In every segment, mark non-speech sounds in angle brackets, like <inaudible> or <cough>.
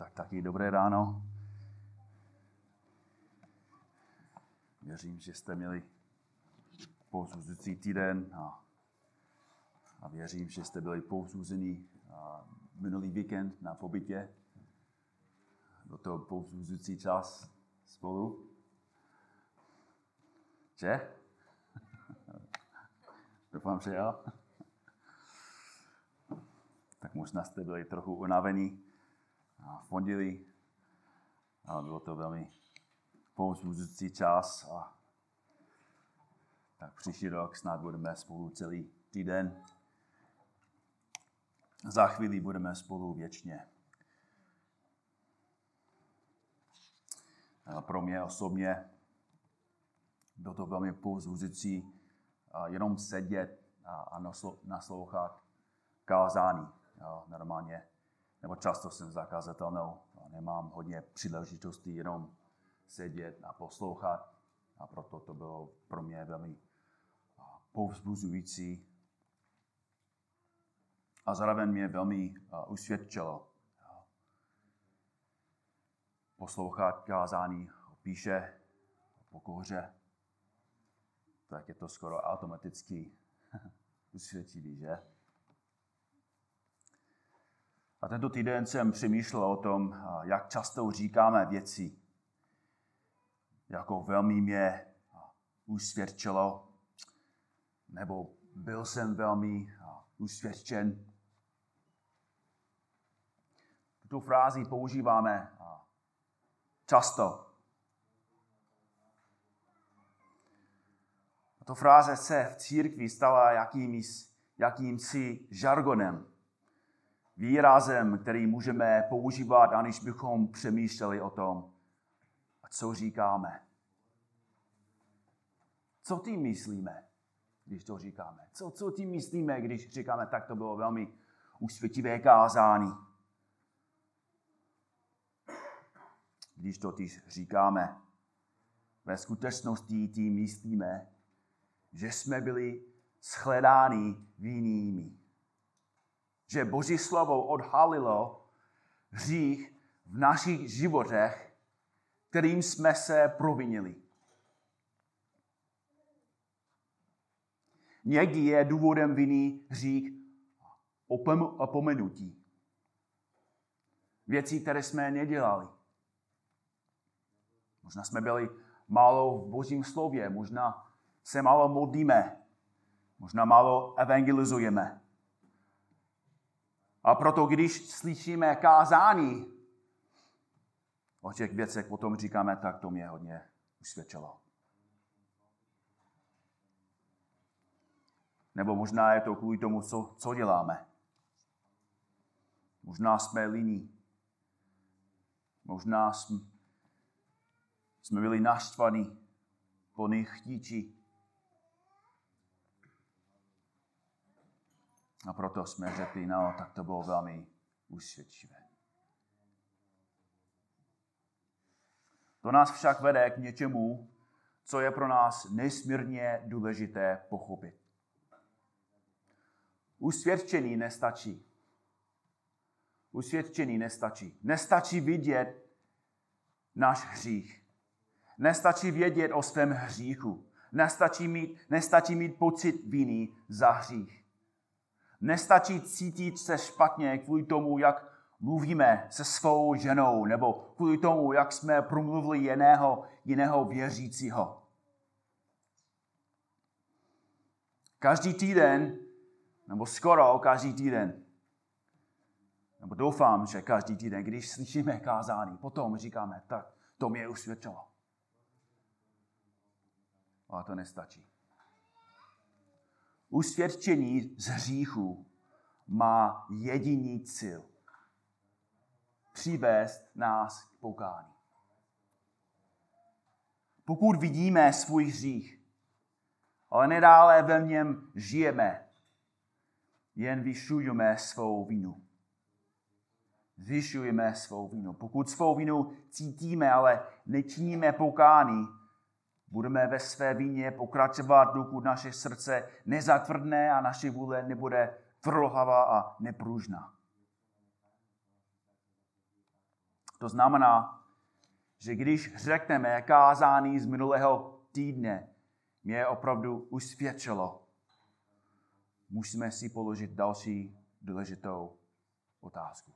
Tak taky dobré ráno. Věřím, že jste měli povzbuzující týden a, a věřím, že jste byli povzbuzení minulý víkend na pobytě. Do toho povzbuzující čas spolu. Že? <laughs> Doufám, že jo. Tak možná jste byli trochu unavení v pondělí. A bylo to velmi povzbuzující čas a tak příští rok snad budeme spolu celý týden. Za chvíli budeme spolu věčně. A pro mě osobně bylo to velmi povzbuzující jenom sedět a naslouchat kázání. Normálně nebo často jsem zakázatelnou a nemám hodně příležitostí jenom sedět a poslouchat. A proto to bylo pro mě velmi povzbuzující. A zároveň mě velmi usvědčilo poslouchat kázání o píše, o pokoře, tak je to skoro automaticky <laughs> usvědčivý, že? A tento týden jsem přemýšlel o tom, jak často říkáme věci, jako velmi mě usvědčilo, nebo byl jsem velmi usvědčen. Tuto frázi používáme často. Tato fráze se v církvi stala jakým, jakýmsi žargonem výrazem, který můžeme používat, aniž bychom přemýšleli o tom, co říkáme. Co tím myslíme, když to říkáme? Co, co tím myslíme, když říkáme, tak to bylo velmi usvětivé kázání? Když to totiž říkáme, ve skutečnosti tím myslíme, že jsme byli shledáni vinnými že Boží slovo odhalilo hřích v našich životech, kterým jsme se provinili. Někdy je důvodem viny hřích opomenutí. Věcí, které jsme nedělali. Možná jsme byli málo v božím slově, možná se málo modlíme, možná málo evangelizujeme. A proto, když slyšíme kázání o těch věcech, potom říkáme, tak to mě hodně usvědčilo. Nebo možná je to kvůli tomu, co, co děláme. Možná jsme líní. Možná jsme, jsme byli naštvaní, plný chtíči. A proto jsme řekli, no, tak to bylo velmi usvědčivé. To nás však vede k něčemu, co je pro nás nesmírně důležité pochopit. Usvědčení nestačí. Usvědčení nestačí. Nestačí vidět náš hřích. Nestačí vědět o svém hříchu. Nestačí mít, nestačí mít pocit viny za hřích. Nestačí cítit se špatně kvůli tomu, jak mluvíme se svou ženou, nebo kvůli tomu, jak jsme promluvili jiného, jiného věřícího. Každý týden, nebo skoro každý týden, nebo doufám, že každý týden, když slyšíme kázání, potom říkáme, tak to mě usvědčilo. Ale to nestačí usvědčení z hříchu má jediný cíl. Přivést nás k pokání. Pokud vidíme svůj hřích, ale nedále ve něm žijeme, jen vyšujeme svou vinu. Vyšujeme svou vinu. Pokud svou vinu cítíme, ale nečiníme pokání, Budeme ve své víně pokračovat, dokud naše srdce nezatvrdne a naše vůle nebude tvrlhavá a nepružná. To znamená, že když řekneme kázání z minulého týdne, mě opravdu usvědčilo, musíme si položit další důležitou otázku.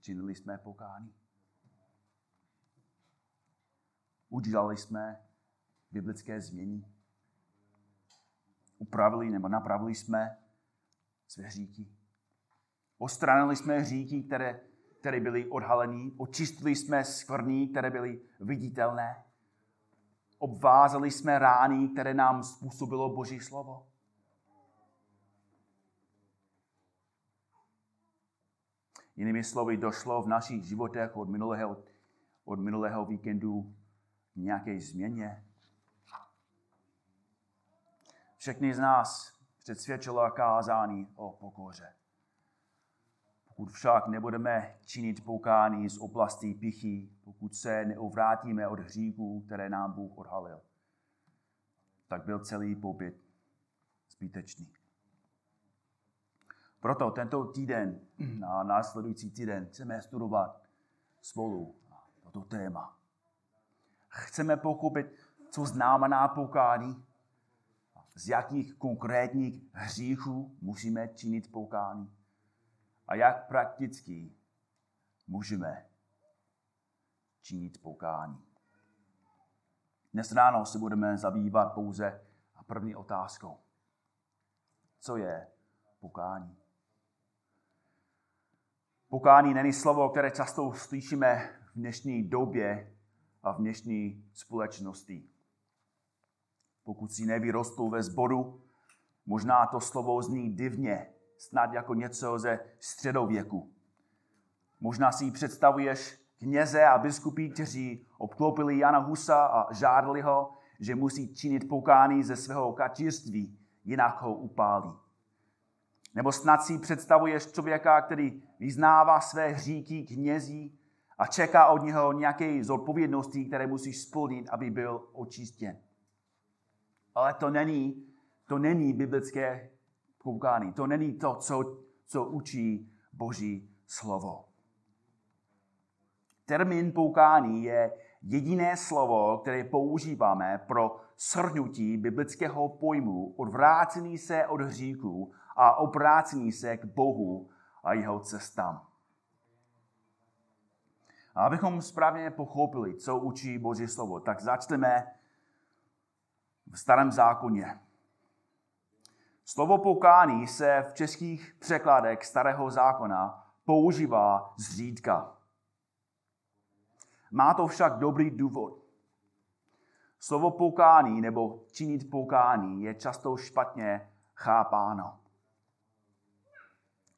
Činili jsme pokání? Udělali jsme biblické změny? Upravili nebo napravili jsme své hříky? Ostranili jsme hříky, které, které byly odhalené? Očistili jsme skvrní, které byly viditelné? Obvázali jsme rány, které nám způsobilo Boží slovo? Jinými slovy, došlo v našich životech od minulého, od minulého víkendu nějaké změně. Všechny z nás předsvědčilo kázání o pokoře. Pokud však nebudeme činit poukání z oblasti pichy, pokud se neuvrátíme od hříků, které nám Bůh odhalil, tak byl celý pobyt zbytečný. Proto tento týden a následující týden chceme studovat spolu toto téma. Chceme pochopit, co znamená poukání, z jakých konkrétních hříchů musíme činit poukání a jak prakticky můžeme činit poukání. Dnes ráno se budeme zabývat pouze první otázkou. Co je pokání? Pokání není slovo, které často slyšíme v dnešní době v dnešní společnosti. Pokud si nevyrostl ve zboru, možná to slovo zní divně, snad jako něco ze středověku. Možná si představuješ kněze a biskupy, kteří obklopili Jana Husa a žádali ho, že musí činit pokání ze svého kačírství, jinak ho upálí. Nebo snad si představuješ člověka, který vyznává své hříky knězí a čeká od něho nějaké zodpovědnosti, které musí splnit, aby byl očistěn. Ale to není, to není biblické poukání. To není to, co, co učí Boží slovo. Termín poukání je jediné slovo, které používáme pro shrnutí biblického pojmu odvrácení se od hříků a obrácení se k Bohu a jeho cestám. A abychom správně pochopili, co učí Boží slovo, tak začneme v starém zákoně. Slovo poukání se v českých překladech starého zákona používá zřídka. Má to však dobrý důvod. Slovo poukání nebo činit poukání je často špatně chápáno.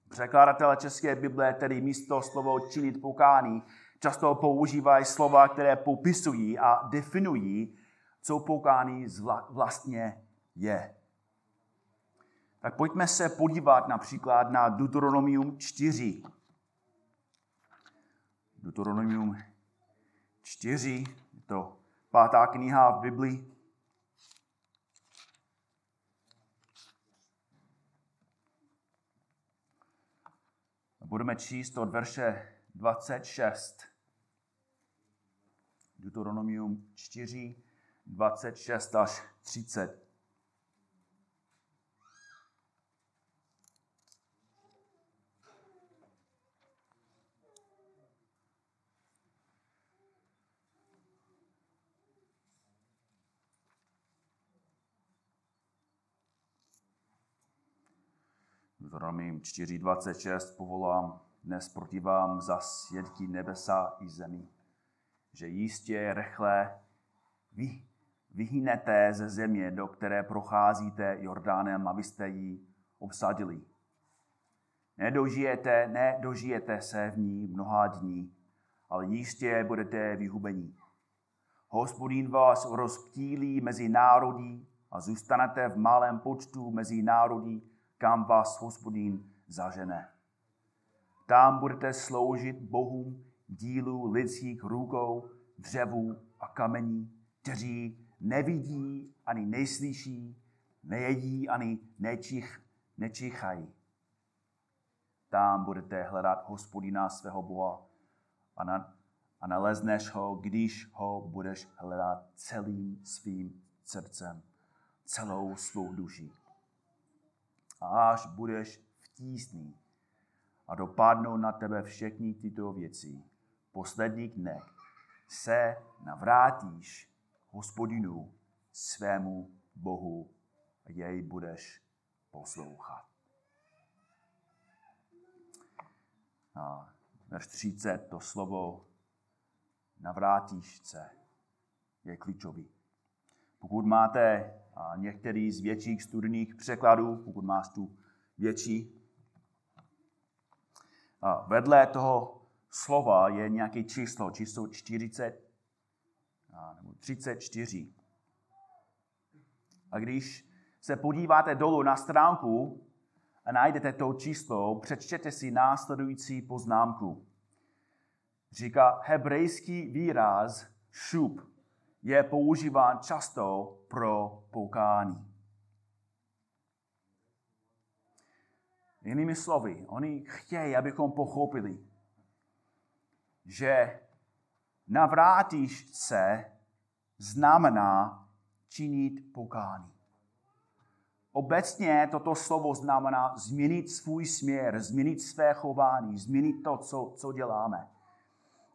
Překladatelé České Bible tedy místo slovo činit poukání často používají slova, které popisují a definují, co poukání vlastně je. Tak pojďme se podívat například na Deuteronomium 4. Deuteronomium 4, je to pátá kniha v Biblii. Budeme číst od verše 26. Deuteronomium 4, 26 až 30. Deuteronomium 4.26 povolám dnes proti vám za svědky nebesa i zemi, že jistě rychle vy vyhynete ze země, do které procházíte Jordánem, abyste ji obsadili. Nedožijete, nedožijete se v ní mnoha dní, ale jistě budete vyhubení. Hospodín vás rozptýlí mezi národy a zůstanete v malém počtu mezi národy, kam vás hospodín zažene. Tam budete sloužit bohům dílu lidských rukou, dřevu a kamení, kteří nevidí ani neslyší, nejedí ani nečich, nečichají. Tam budete hledat hospodina svého Boha a, na, a nalezneš ho, když ho budeš hledat celým svým srdcem, celou svou duší. A až budeš v tísní a dopadnou na tebe všechny tyto věci, v posledních dnech se navrátíš hospodinu svému Bohu a jej budeš poslouchat. A verš 30, to slovo navrátíš se je klíčový. Pokud máte některý z větších studijních překladů, pokud máš tu větší, a vedle toho slova je nějaké číslo, číslo 40 nebo 34. A když se podíváte dolů na stránku a najdete to číslo, přečtěte si následující poznámku. Říká, hebrejský výraz šup je používán často pro poukání. Jinými slovy, oni chtějí, abychom pochopili, že navrátíš se znamená činit pokání. Obecně toto slovo znamená změnit svůj směr, změnit své chování, změnit to, co, co děláme.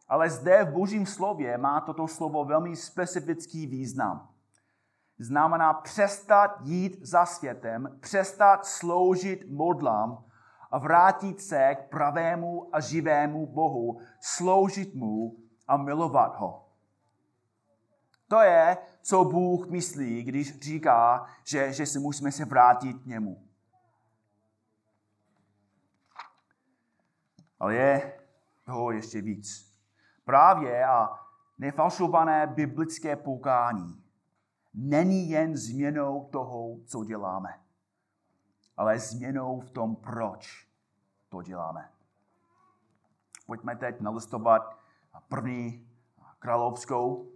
Ale zde v Božím slově má toto slovo velmi specifický význam. Znamená přestat jít za světem, přestat sloužit modlám a vrátit se k pravému a živému Bohu, sloužit mu a milovat ho. To je, co Bůh myslí, když říká, že, že si musíme se vrátit k němu. Ale je toho ještě víc. Právě a nefalšované biblické poukání není jen změnou toho, co děláme, ale změnou v tom, proč to děláme. Pojďme teď nalistovat první královskou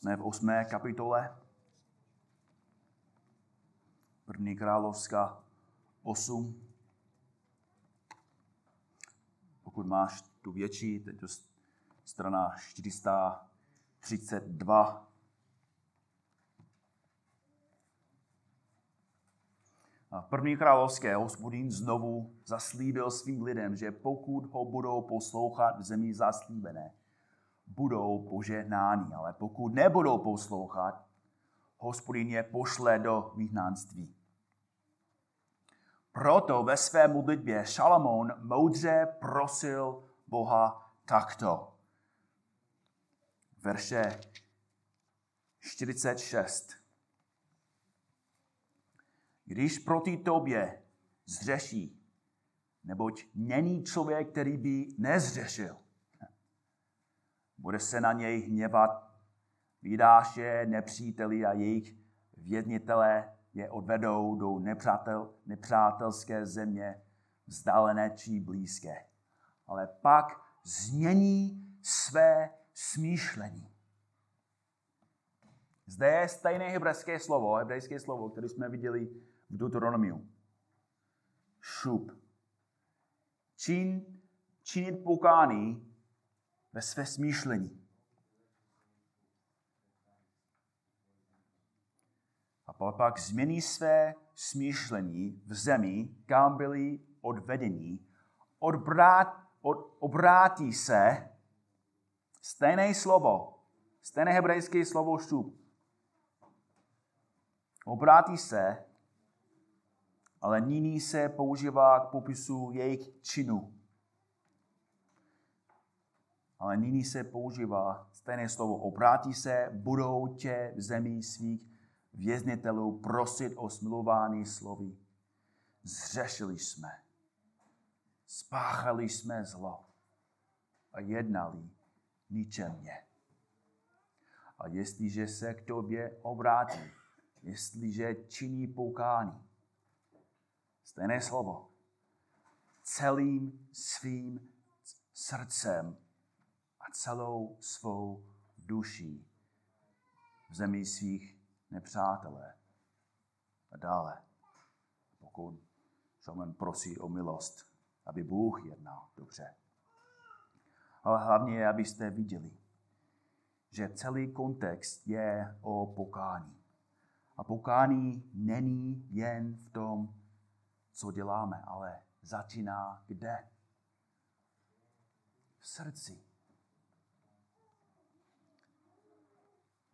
Jsme v 8. kapitole. První královská 8. Pokud máš tu větší, teď to strana 432. A první královské hospodin znovu zaslíbil svým lidem, že pokud ho budou poslouchat v zemi zaslíbené, budou požehnáni. Ale pokud nebudou poslouchat, hospodin je pošle do vyhnanství. Proto ve své modlitbě Šalamón moudře prosil Boha takto. Verše 46. Když proti tobě zřeší, neboť není člověk, který by nezřešil, bude se na něj hněvat, vydáš je nepříteli a jejich vědnitelé je odvedou do nepřátel, nepřátelské země, vzdálené či blízké. Ale pak změní své smýšlení. Zde je stejné hebrejské slovo, hebrejské slovo, které jsme viděli v Deuteronomiu. Šup. Čin, činit pokání ve své smýšlení. A pak změní své smýšlení v zemi, kam byli odvedení, odbrát, od, obrátí se stejné slovo, stejné hebrejské slovo šup. Obrátí se, ale nyní se používá k popisu jejich činu ale nyní se používá stejné slovo. Obrátí se, budou tě v zemi svých věznitelů prosit o smilování slovy. Zřešili jsme, spáchali jsme zlo a jednali ničemně. A jestliže se k tobě obrátí, jestliže činí poukání, stejné slovo, celým svým srdcem celou svou duší v zemi svých nepřátelé. A dále. pokud Šomen prosí o milost, aby Bůh jednal dobře. Ale hlavně je, abyste viděli, že celý kontext je o pokání. A pokání není jen v tom, co děláme, ale začíná kde? V srdci.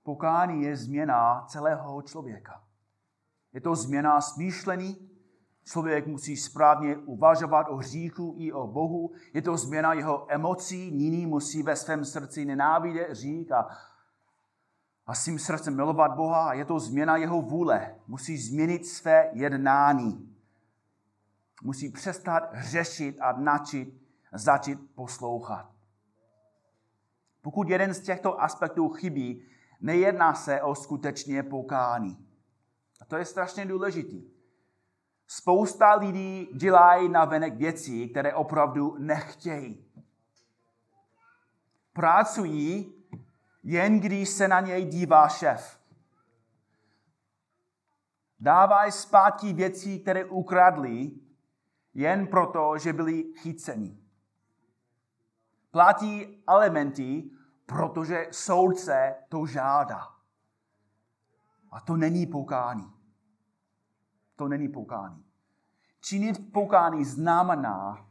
Pokání je změna celého člověka. Je to změna smýšlení. Člověk musí správně uvažovat o hříchu i o Bohu. Je to změna jeho emocí. Nyní musí ve svém srdci nenávidět hřích a, a svým srdcem milovat Boha. Je to změna jeho vůle. Musí změnit své jednání. Musí přestat řešit a načit, začít poslouchat. Pokud jeden z těchto aspektů chybí, nejedná se o skutečně pokání. A to je strašně důležitý. Spousta lidí dělají na venek věcí, které opravdu nechtějí. Pracují, jen když se na něj dívá šéf. Dávají zpátky věcí, které ukradli, jen proto, že byli chyceni. Platí elementy, protože soudce to žádá. A to není pokání. To není pokání. Činit pokání znamená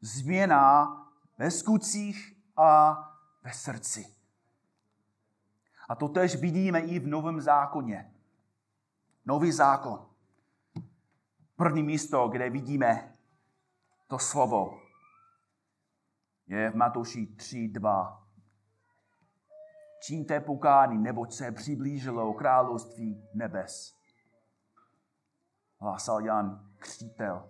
změna ve skutcích a ve srdci. A to tež vidíme i v Novém zákoně. Nový zákon. První místo, kde vidíme to slovo, je v Matouši 3, 2 čiňte pokání, neboť se přiblížilo království nebes. Hlásal Jan Křtítel.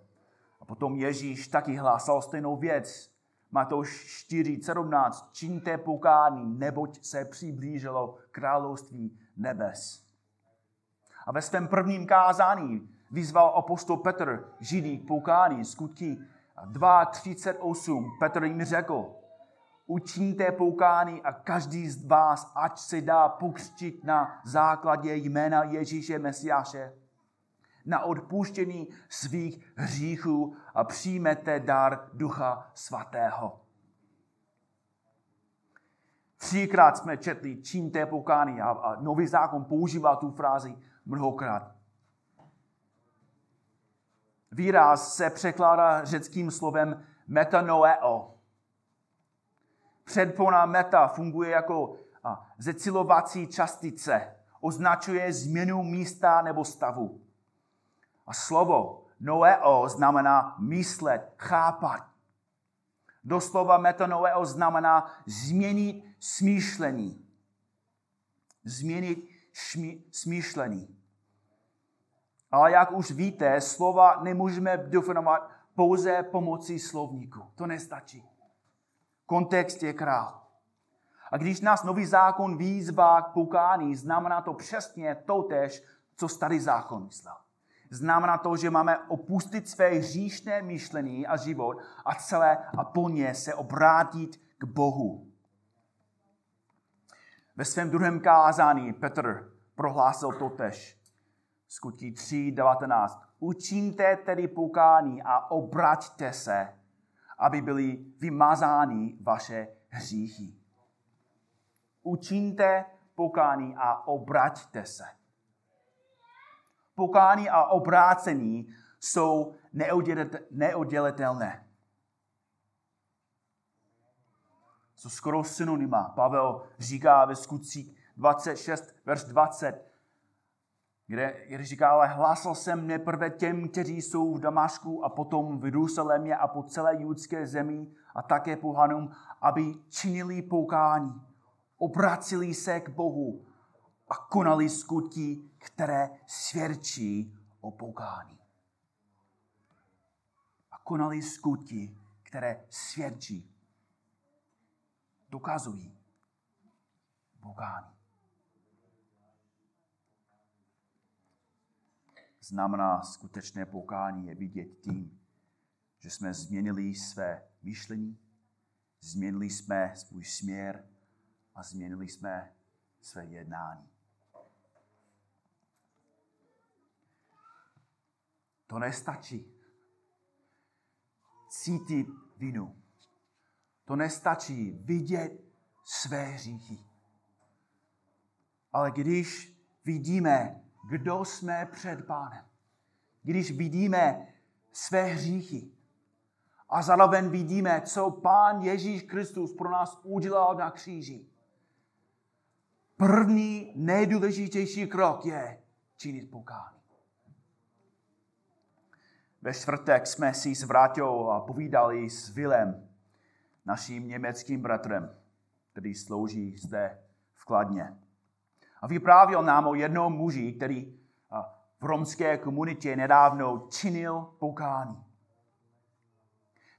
A potom Ježíš taky hlásal stejnou věc. Matouš 4, 17. Čiňte pokání, neboť se přiblížilo království nebes. A ve svém prvním kázání vyzval apostol Petr židí pokání, skutky 2.38. Petr jim řekl, učiňte poukání a každý z vás, ať se dá pokřtit na základě jména Ježíše Mesiáše, na odpuštění svých hříchů a přijmete dar Ducha Svatého. Třikrát jsme četli čiňte pokání a, a Nový zákon používá tu frázi mnohokrát. Výraz se překládá řeckým slovem metanoeo, Předpona meta funguje jako zecilovací častice. Označuje změnu místa nebo stavu. A slovo noeo znamená myslet, chápat. Doslova metanoeo znamená změnit smýšlení. Změnit šmi, smýšlení. Ale jak už víte, slova nemůžeme definovat pouze pomocí slovníku. To nestačí. Kontext je král. A když nás nový zákon výzva k pokání, znamená to přesně totež, co starý zákon myslel. Znamená to, že máme opustit své hříšné myšlení a život a celé a plně se obrátit k Bohu. Ve svém druhém kázání Petr prohlásil totež. Skutí 3.19. Učiňte tedy pokání a obraťte se, aby byly vymazány vaše hříchy. Učiňte pokání a obraťte se. Pokání a obrácení jsou neoddělitelné. Jsou skoro synonyma. Pavel říká ve skutcích 26, verš 20, kde, kde říká, ale hlásal jsem neprve těm, kteří jsou v Damašku a potom v Jeruzalémě a po celé judské zemi a také pohanům, aby činili poukání, obracili se k Bohu a konali skutky, které svědčí o poukání. A konali skutky, které svědčí, dokazují pokání. Znamená skutečné pokání, je vidět tím, že jsme změnili své myšlení, změnili jsme svůj směr a změnili jsme své jednání. To nestačí. Cítit vinu. To nestačí vidět své hříchy. Ale když vidíme, kdo jsme před pánem, když vidíme své hříchy a zároveň vidíme, co pán Ježíš Kristus pro nás udělal na kříži, první nejdůležitější krok je činit pokání. Ve čtvrtek jsme si s Vráťou povídali s Vilem, naším německým bratrem, který slouží zde v Kladně. A vyprávěl nám o jednom muži, který v romské komunitě nedávno činil pokání.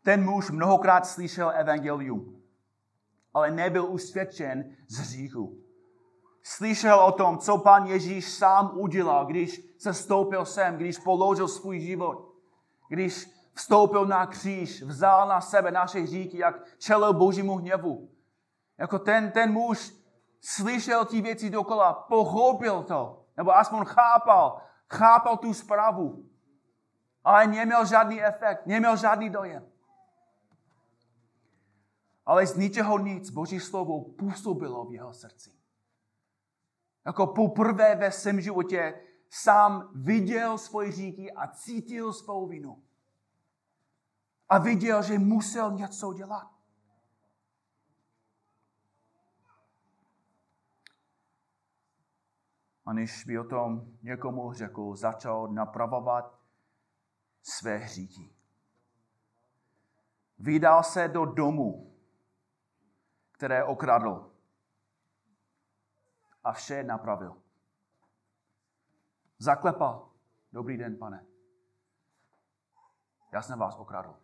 Ten muž mnohokrát slyšel evangelium, ale nebyl usvědčen z hříchu. Slyšel o tom, co pan Ježíš sám udělal, když se stoupil sem, když položil svůj život, když vstoupil na kříž, vzal na sebe naše hříky, jak čelil božímu hněvu. Jako ten, ten muž slyšel ty věci dokola, pochopil to, nebo aspoň chápal, chápal tu zprávu, ale neměl žádný efekt, neměl žádný dojem. Ale z ničeho nic Boží slovo působilo v jeho srdci. Jako poprvé ve svém životě sám viděl svoje říky a cítil svou vinu. A viděl, že musel něco dělat. A než by o tom někomu řekl, začal napravovat své hříchy. Vydal se do domu, které okradl. A vše napravil. Zaklepal. Dobrý den, pane. Já jsem vás okradl.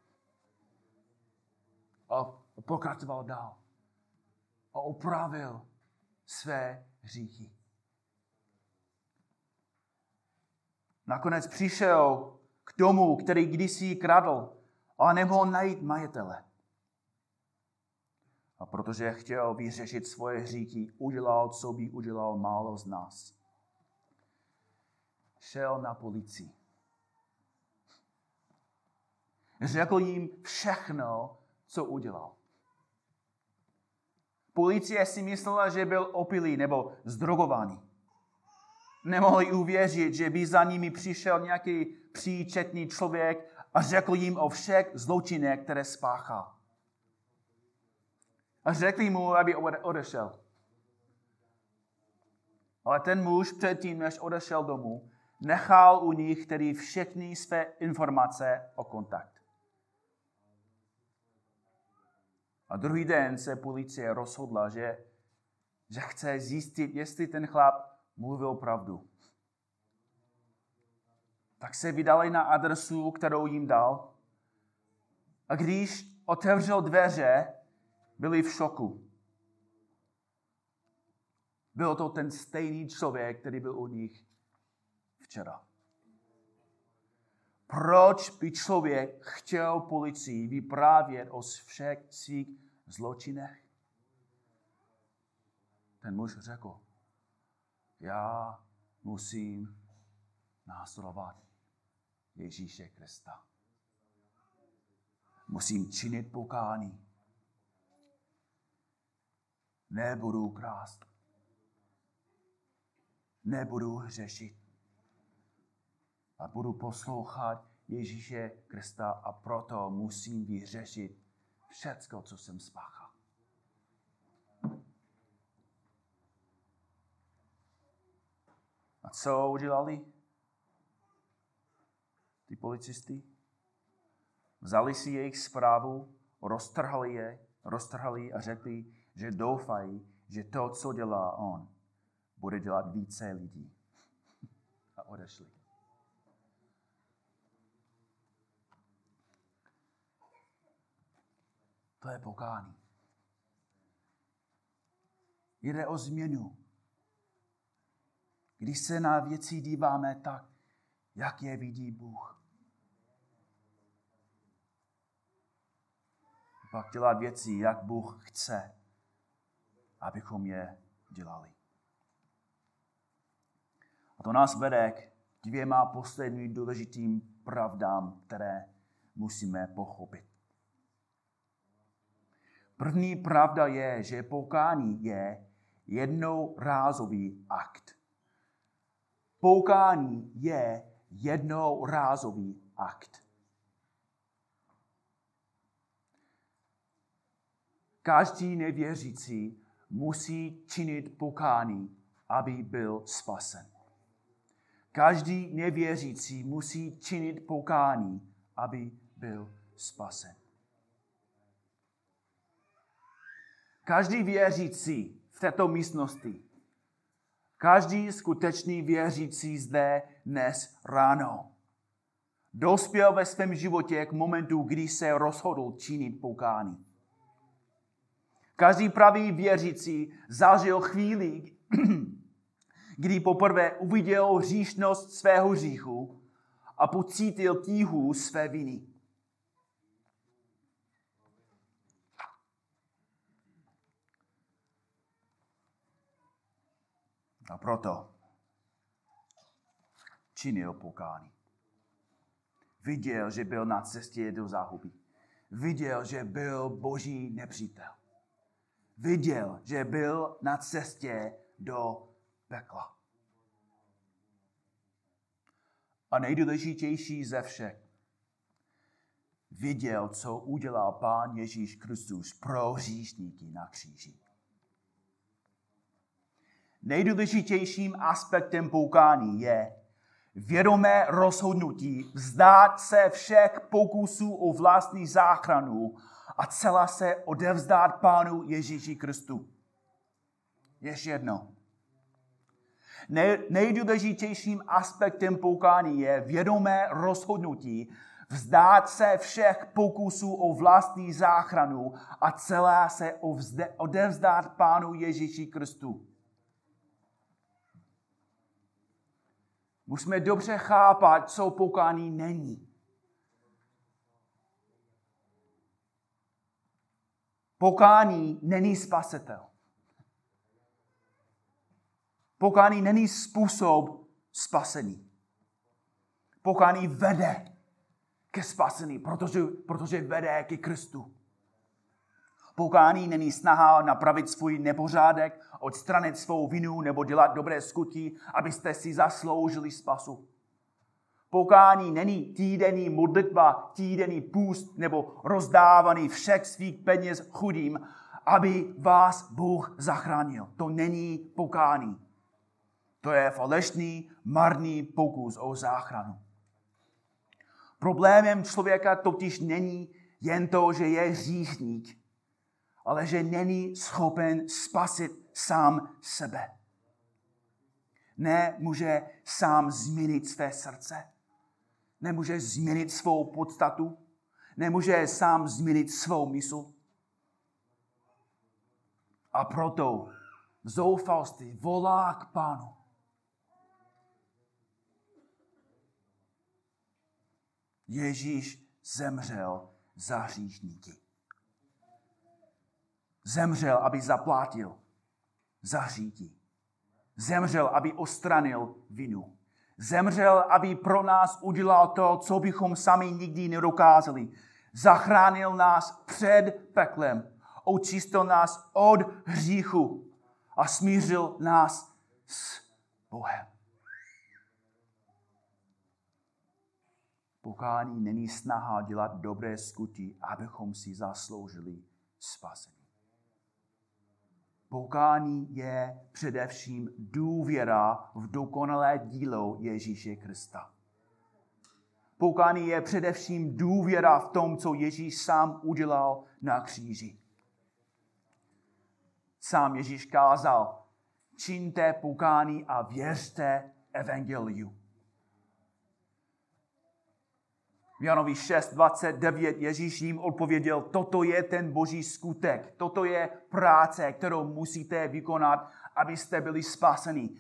A pokračoval dál. A opravil své hříchy. Nakonec přišel k tomu, který kdysi kradl, ale nemohl najít majitele. A protože chtěl vyřešit svoje hříky, udělal, co by udělal málo z nás. Šel na policii. Řekl jim všechno, co udělal. Policie si myslela, že byl opilý nebo zdrogovaný nemohli uvěřit, že by za nimi přišel nějaký příčetný člověk a řekl jim o všech zločinech, které spáchal. A řekli mu, aby odešel. Ale ten muž předtím, než odešel domů, nechal u nich tedy všechny své informace o kontakt. A druhý den se policie rozhodla, že, že chce zjistit, jestli ten chlap mluvil pravdu. Tak se vydali na adresu, kterou jim dal. A když otevřel dveře, byli v šoku. Byl to ten stejný člověk, který byl u nich včera. Proč by člověk chtěl policii vyprávět o všech svých zločinech? Ten muž řekl, já musím následovat Ježíše Krista. Musím činit pokání. Nebudu krást. Nebudu hřešit. A budu poslouchat Ježíše Krista a proto musím vyřešit všecko, co jsem spáchal. A co udělali? Ty policisty? Vzali si jejich zprávu, roztrhali je, roztrhali a řekli, že doufají, že to, co dělá on, bude dělat více lidí. <laughs> A odešli. To je pokání. Jde o změnu. Když se na věci díváme tak, jak je vidí Bůh. Pak dělat věci, jak Bůh chce, abychom je dělali. A to nás vede k dvěma posledním důležitým pravdám, které musíme pochopit. První pravda je, že pokání je jednorázový akt. Pokání je jednorázový akt. Každý nevěřící musí činit pokání, aby byl spasen. Každý nevěřící musí činit pokání, aby byl spasen. Každý věřící v této místnosti, každý skutečný věřící zde dnes ráno, dospěl ve svém životě k momentu, kdy se rozhodl činit pokání. Každý pravý věřící zažil chvíli, <clears throat> kdy poprvé uviděl hříšnost svého hříchu a pocítil tíhu své viny. A proto činil pokání. Viděl, že byl na cestě do záhuby. Viděl, že byl boží nepřítel. Viděl, že byl na cestě do pekla. A nejdůležitější ze všech, viděl, co udělal Pán Ježíš Kristus pro hříšníky na kříži. Nejdůležitějším aspektem poukání je vědomé rozhodnutí vzdát se všech pokusů o vlastní záchranu a celá se odevzdát Pánu Ježíši Kristu. Ještě jedno. nejdůležitějším aspektem poukání je vědomé rozhodnutí vzdát se všech pokusů o vlastní záchranu a celá se odevzdát Pánu Ježíši Kristu. Musíme dobře chápat, co pokání není. Pokání není spasitel. Pokání není způsob spasení. Pokání vede ke spasení, protože, protože vede ke Kristu. Pokání není snaha napravit svůj nepořádek, odstranit svou vinu nebo dělat dobré skutí, abyste si zasloužili spasu. Pokání není týdenní modlitba, týdenní půst nebo rozdávaný všech svých peněz chudým, aby vás Bůh zachránil. To není pokání. To je falešný, marný pokus o záchranu. Problémem člověka totiž není jen to, že je hříšník, ale že není schopen spasit sám sebe. Nemůže sám změnit své srdce. Nemůže změnit svou podstatu. Nemůže sám změnit svou mysl. A proto v zoufalství volá k pánu. Ježíš zemřel za hříšníky. Zemřel, aby zaplatil za hříky. Zemřel, aby ostranil vinu. Zemřel, aby pro nás udělal to, co bychom sami nikdy nedokázali. Zachránil nás před peklem. Očistil nás od hříchu a smířil nás s Bohem. Pokání není snaha dělat dobré skutky, abychom si zasloužili spasení. Pokání je především důvěra v dokonalé dílo Ježíše Krista. Pokání je především důvěra v tom, co Ježíš sám udělal na kříži. Sám Ježíš kázal, čiňte pokání a věřte evangeliu. V Janovi 6.29 Ježíš jim odpověděl, toto je ten boží skutek, toto je práce, kterou musíte vykonat, abyste byli spaseni.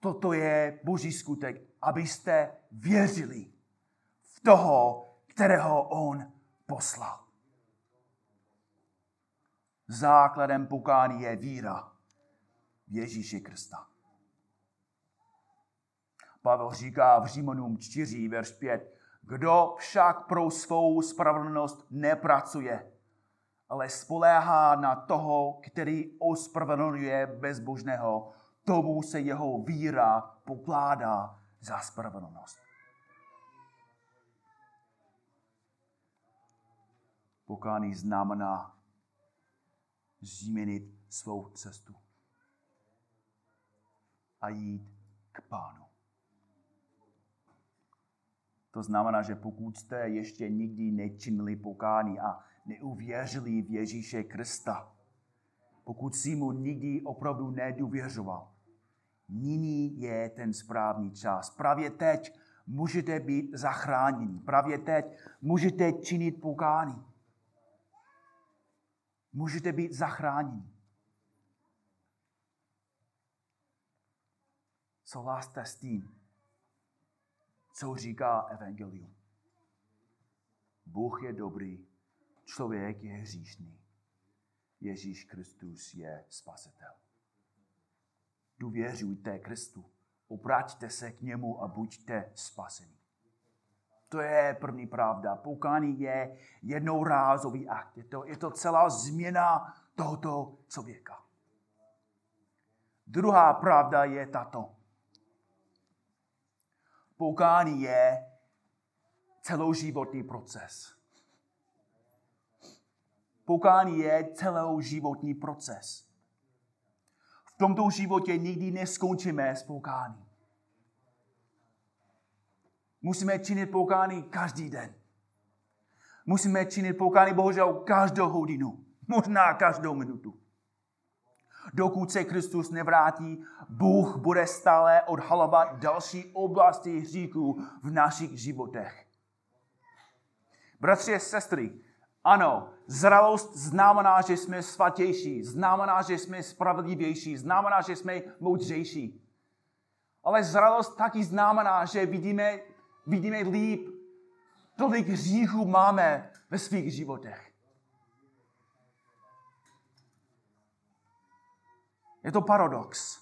Toto je boží skutek, abyste věřili v toho, kterého on poslal. Základem pokání je víra v Ježíše Krista. Pavel říká v Římanům 4, verš 5, kdo však pro svou spravedlnost nepracuje, ale spoléhá na toho, který ospravedlňuje bezbožného, tomu se jeho víra pokládá za spravedlnost. Pokání znamená změnit svou cestu a jít k pánu. To znamená, že pokud jste ještě nikdy nečinili pokání a neuvěřili v Ježíše Krista, pokud si mu nikdy opravdu nedůvěřoval, nyní je ten správný čas. Právě teď můžete být zachráněni. Právě teď můžete činit pokání. Můžete být zachráněni. Souhlaste s tím, co říká Evangelium. Bůh je dobrý, člověk je hříšný. Ježíš Kristus je spasitel. Důvěřujte Kristu, obraťte se k němu a buďte spaseni. To je první pravda. Poukání je jednorázový akt. Je to, je to celá změna tohoto člověka. Druhá pravda je tato. Poukání je celoživotní proces. Poukání je celoživotní proces. V tomto životě nikdy neskončíme s poukáním. Musíme činit poukání každý den. Musíme činit poukání bohužel každou hodinu, možná každou minutu. Dokud se Kristus nevrátí, Bůh bude stále odhalovat další oblasti hříků v našich životech. Bratři a sestry, ano, zralost znamená, že jsme svatější, znamená, že jsme spravedlivější, znamená, že jsme moudřejší. Ale zralost taky znamená, že vidíme, vidíme líp, tolik hříchů máme ve svých životech. Je to paradox.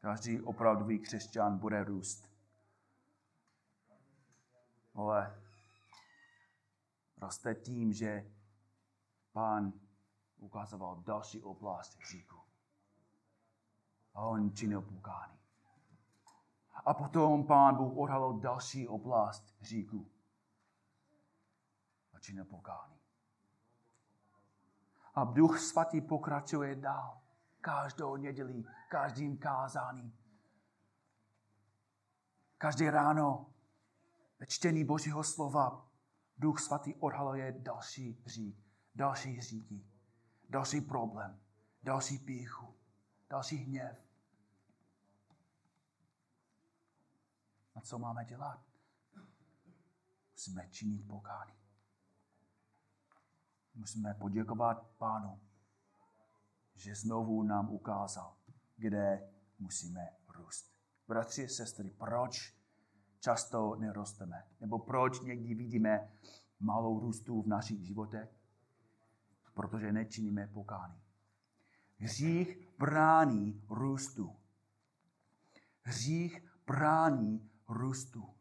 Každý opravdový křesťan bude růst. Ale roste tím, že pán ukazoval další oblast hříchu. A on činil pukání. A potom pán Bůh odhalil další oblast hříchu. A činil pokání. A Duch Svatý pokračuje dál. Každou neděli, každým kázáním. Každé ráno ve čtení Božího slova Duch Svatý odhaluje další hřích, další hříky, další problém, další píchu, další hněv. A co máme dělat? Musíme činit pokání musíme poděkovat Pánu, že znovu nám ukázal, kde musíme růst. Bratři sestry, proč často nerosteme? Nebo proč někdy vidíme malou růstu v našich životech? Protože nečiníme pokání. Hřích brání růstu. Hřích brání růstu.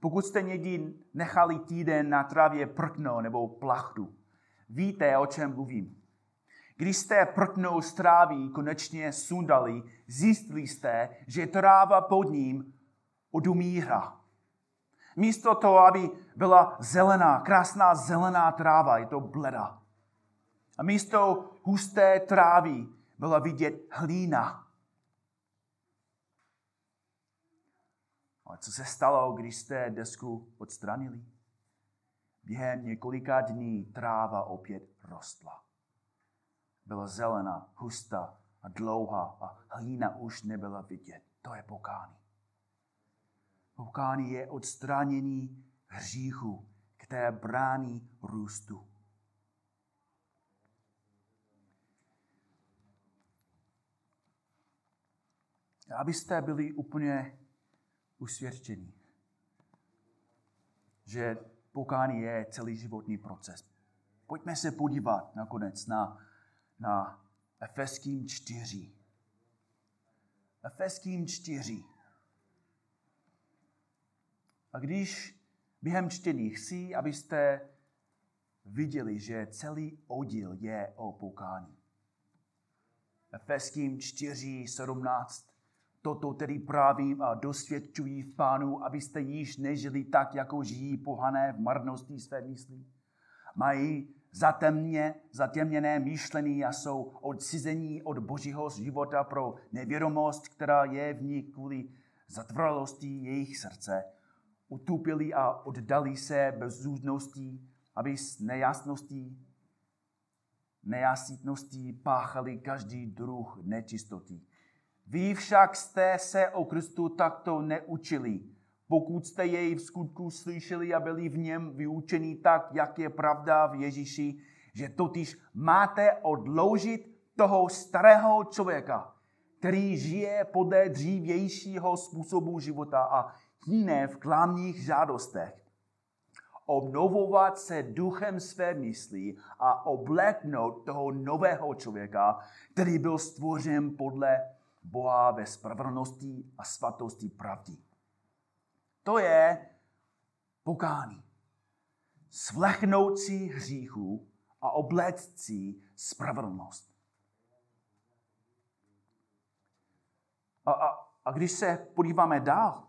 Pokud jste někdy nechali týden na trávě prkno nebo plachtu, víte, o čem mluvím. Když jste prknou z trávy konečně sundali, zjistili jste, že tráva pod ním odumírá. Místo toho, aby byla zelená, krásná zelená tráva, je to bleda. A místo husté trávy byla vidět hlína. Ale co se stalo, když jste desku odstranili? Během několika dní tráva opět rostla. Byla zelená, hustá a dlouhá a hlína už nebyla vidět. To je pokání. Pokání je odstranění hříchu, které brání růstu. Abyste byli úplně usvědčení, že pokání je celý životní proces. Pojďme se podívat nakonec na, na Efeským 4. Efeským 4. A když během čtení chci, abyste viděli, že celý oddíl je o pokání. Efeským 4, 17. Toto tedy právím a dosvědčují v pánu, abyste již nežili tak, jako žijí pohané v marnosti své myslí. Mají zatemně, zatěmněné myšlení a jsou odcizení od božího života pro nevědomost, která je v nich kvůli zatvralosti jejich srdce. Utupili a oddali se bezúzností, aby s nejasností, nejasností páchali každý druh nečistoty. Vy však jste se o Kristu takto neučili, pokud jste jej v skutku slyšeli a byli v něm vyučeni tak, jak je pravda v Ježíši, že totiž máte odloužit toho starého člověka, který žije podle dřívějšího způsobu života a jiné v klamních žádostech. Obnovovat se duchem své mysli a obléknout toho nového člověka, který byl stvořen podle Boha ve spravedlnosti a svatosti pravdy. To je pokání. Svlechnout si hříchu a obléct si spravedlnost. A, a, a když se podíváme dál,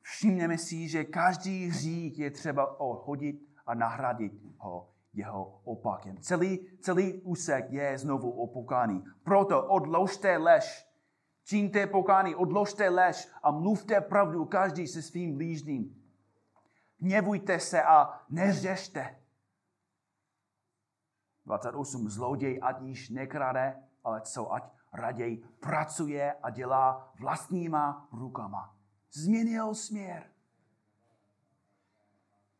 všimněme si, že každý hřích je třeba ohodit a nahradit ho jeho opakem. Celý, celý úsek je znovu o. Proto odložte lež Čiňte pokání, odložte lež a mluvte pravdu každý se svým blížným. Hněvujte se a neřešte. 28. Zloděj ať již nekrade, ale co ať raději pracuje a dělá vlastníma rukama. Změnil směr.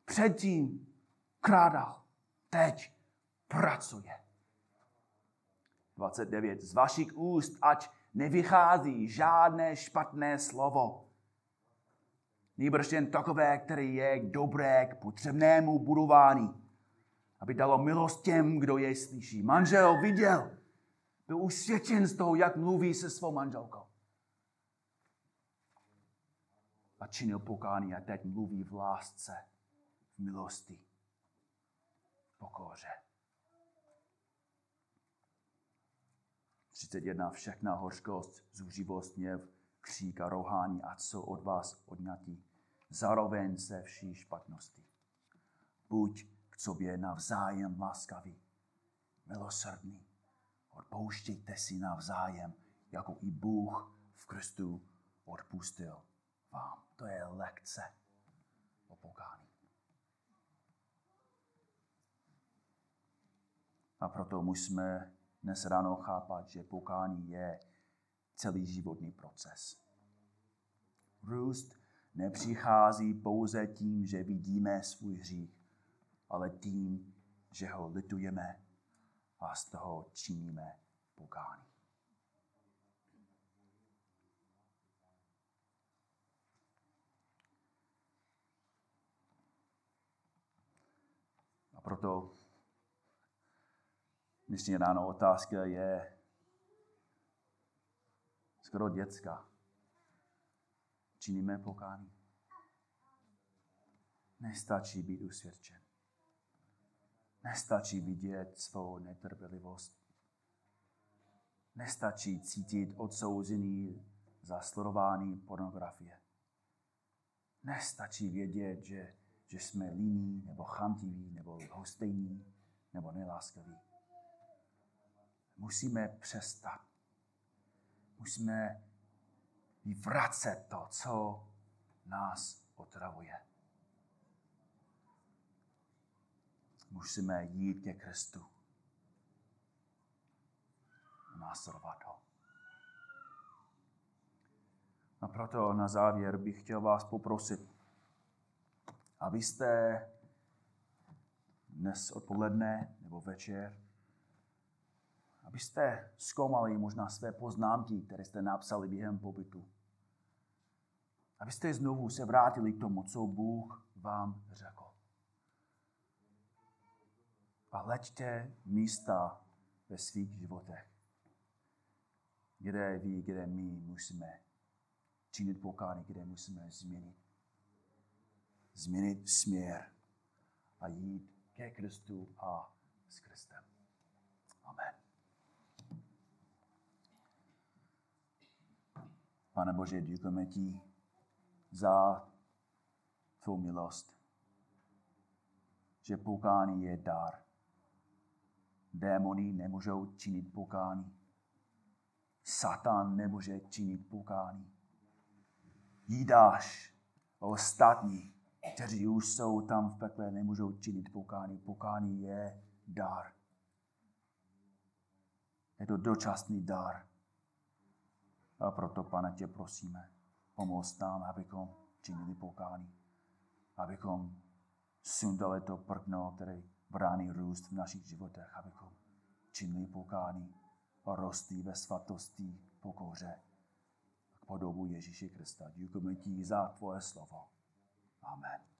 Předtím krádal, teď pracuje. 29. Z vašich úst ať nevychází žádné špatné slovo. Nýbrž jen takové, které je dobré k potřebnému budování, aby dalo milost těm, kdo jej slyší. Manžel viděl, byl usvědčen z toho, jak mluví se svou manželkou. A činil pokání a teď mluví v lásce, v milosti, pokoře. 31. Všechna hořkost, zuřivost, měv, křík a rouhání, a co od vás odňatí. Zároveň se vší špatnosti. Buď k sobě navzájem laskavý, milosrdný. Odpouštějte si navzájem, jako i Bůh v Kristu odpustil vám. To je lekce o pokání. A proto musíme dnes ráno chápat, že pokání je celý životní proces. Růst nepřichází pouze tím, že vidíme svůj hřích, ale tím, že ho litujeme a z toho činíme pokání. A proto Dnešní ráno otázka je skoro dětská. Činíme pokání. Nestačí být usvědčen. Nestačí vidět svou netrpělivost. Nestačí cítit odsouzený za sledování pornografie. Nestačí vědět, že, že jsme líní, nebo chamtiví, nebo hostejní, nebo neláskaví musíme přestat. Musíme vyvracet to, co nás otravuje. Musíme jít ke Kristu. Následovat ho. A proto na závěr bych chtěl vás poprosit, abyste dnes odpoledne nebo večer abyste zkoumali možná své poznámky, které jste napsali během pobytu. Abyste znovu se vrátili k tomu, co Bůh vám řekl. A leďte místa ve svých životech, kde ví, kde my musíme činit pokání, kde musíme změnit. Změnit směr a jít ke Kristu a s Kristem. Amen. Pane Bože, děkujeme ti za tvou milost, že pokání je dar. Démoni nemůžou činit pokání. Satan nemůže činit pokání. Jídáš ostatní, kteří už jsou tam v pekle, nemůžou činit pokání. Pokání je dar. Je to dočasný dar. A proto, pane, tě prosíme, pomoz nám, abychom činili pokání. Abychom sundali to prkno, které brání růst v našich životech, abychom činili pokání a rostli ve svatosti pokoře k podobu Ježíše Krista. Děkujeme ti za tvoje slovo. Amen.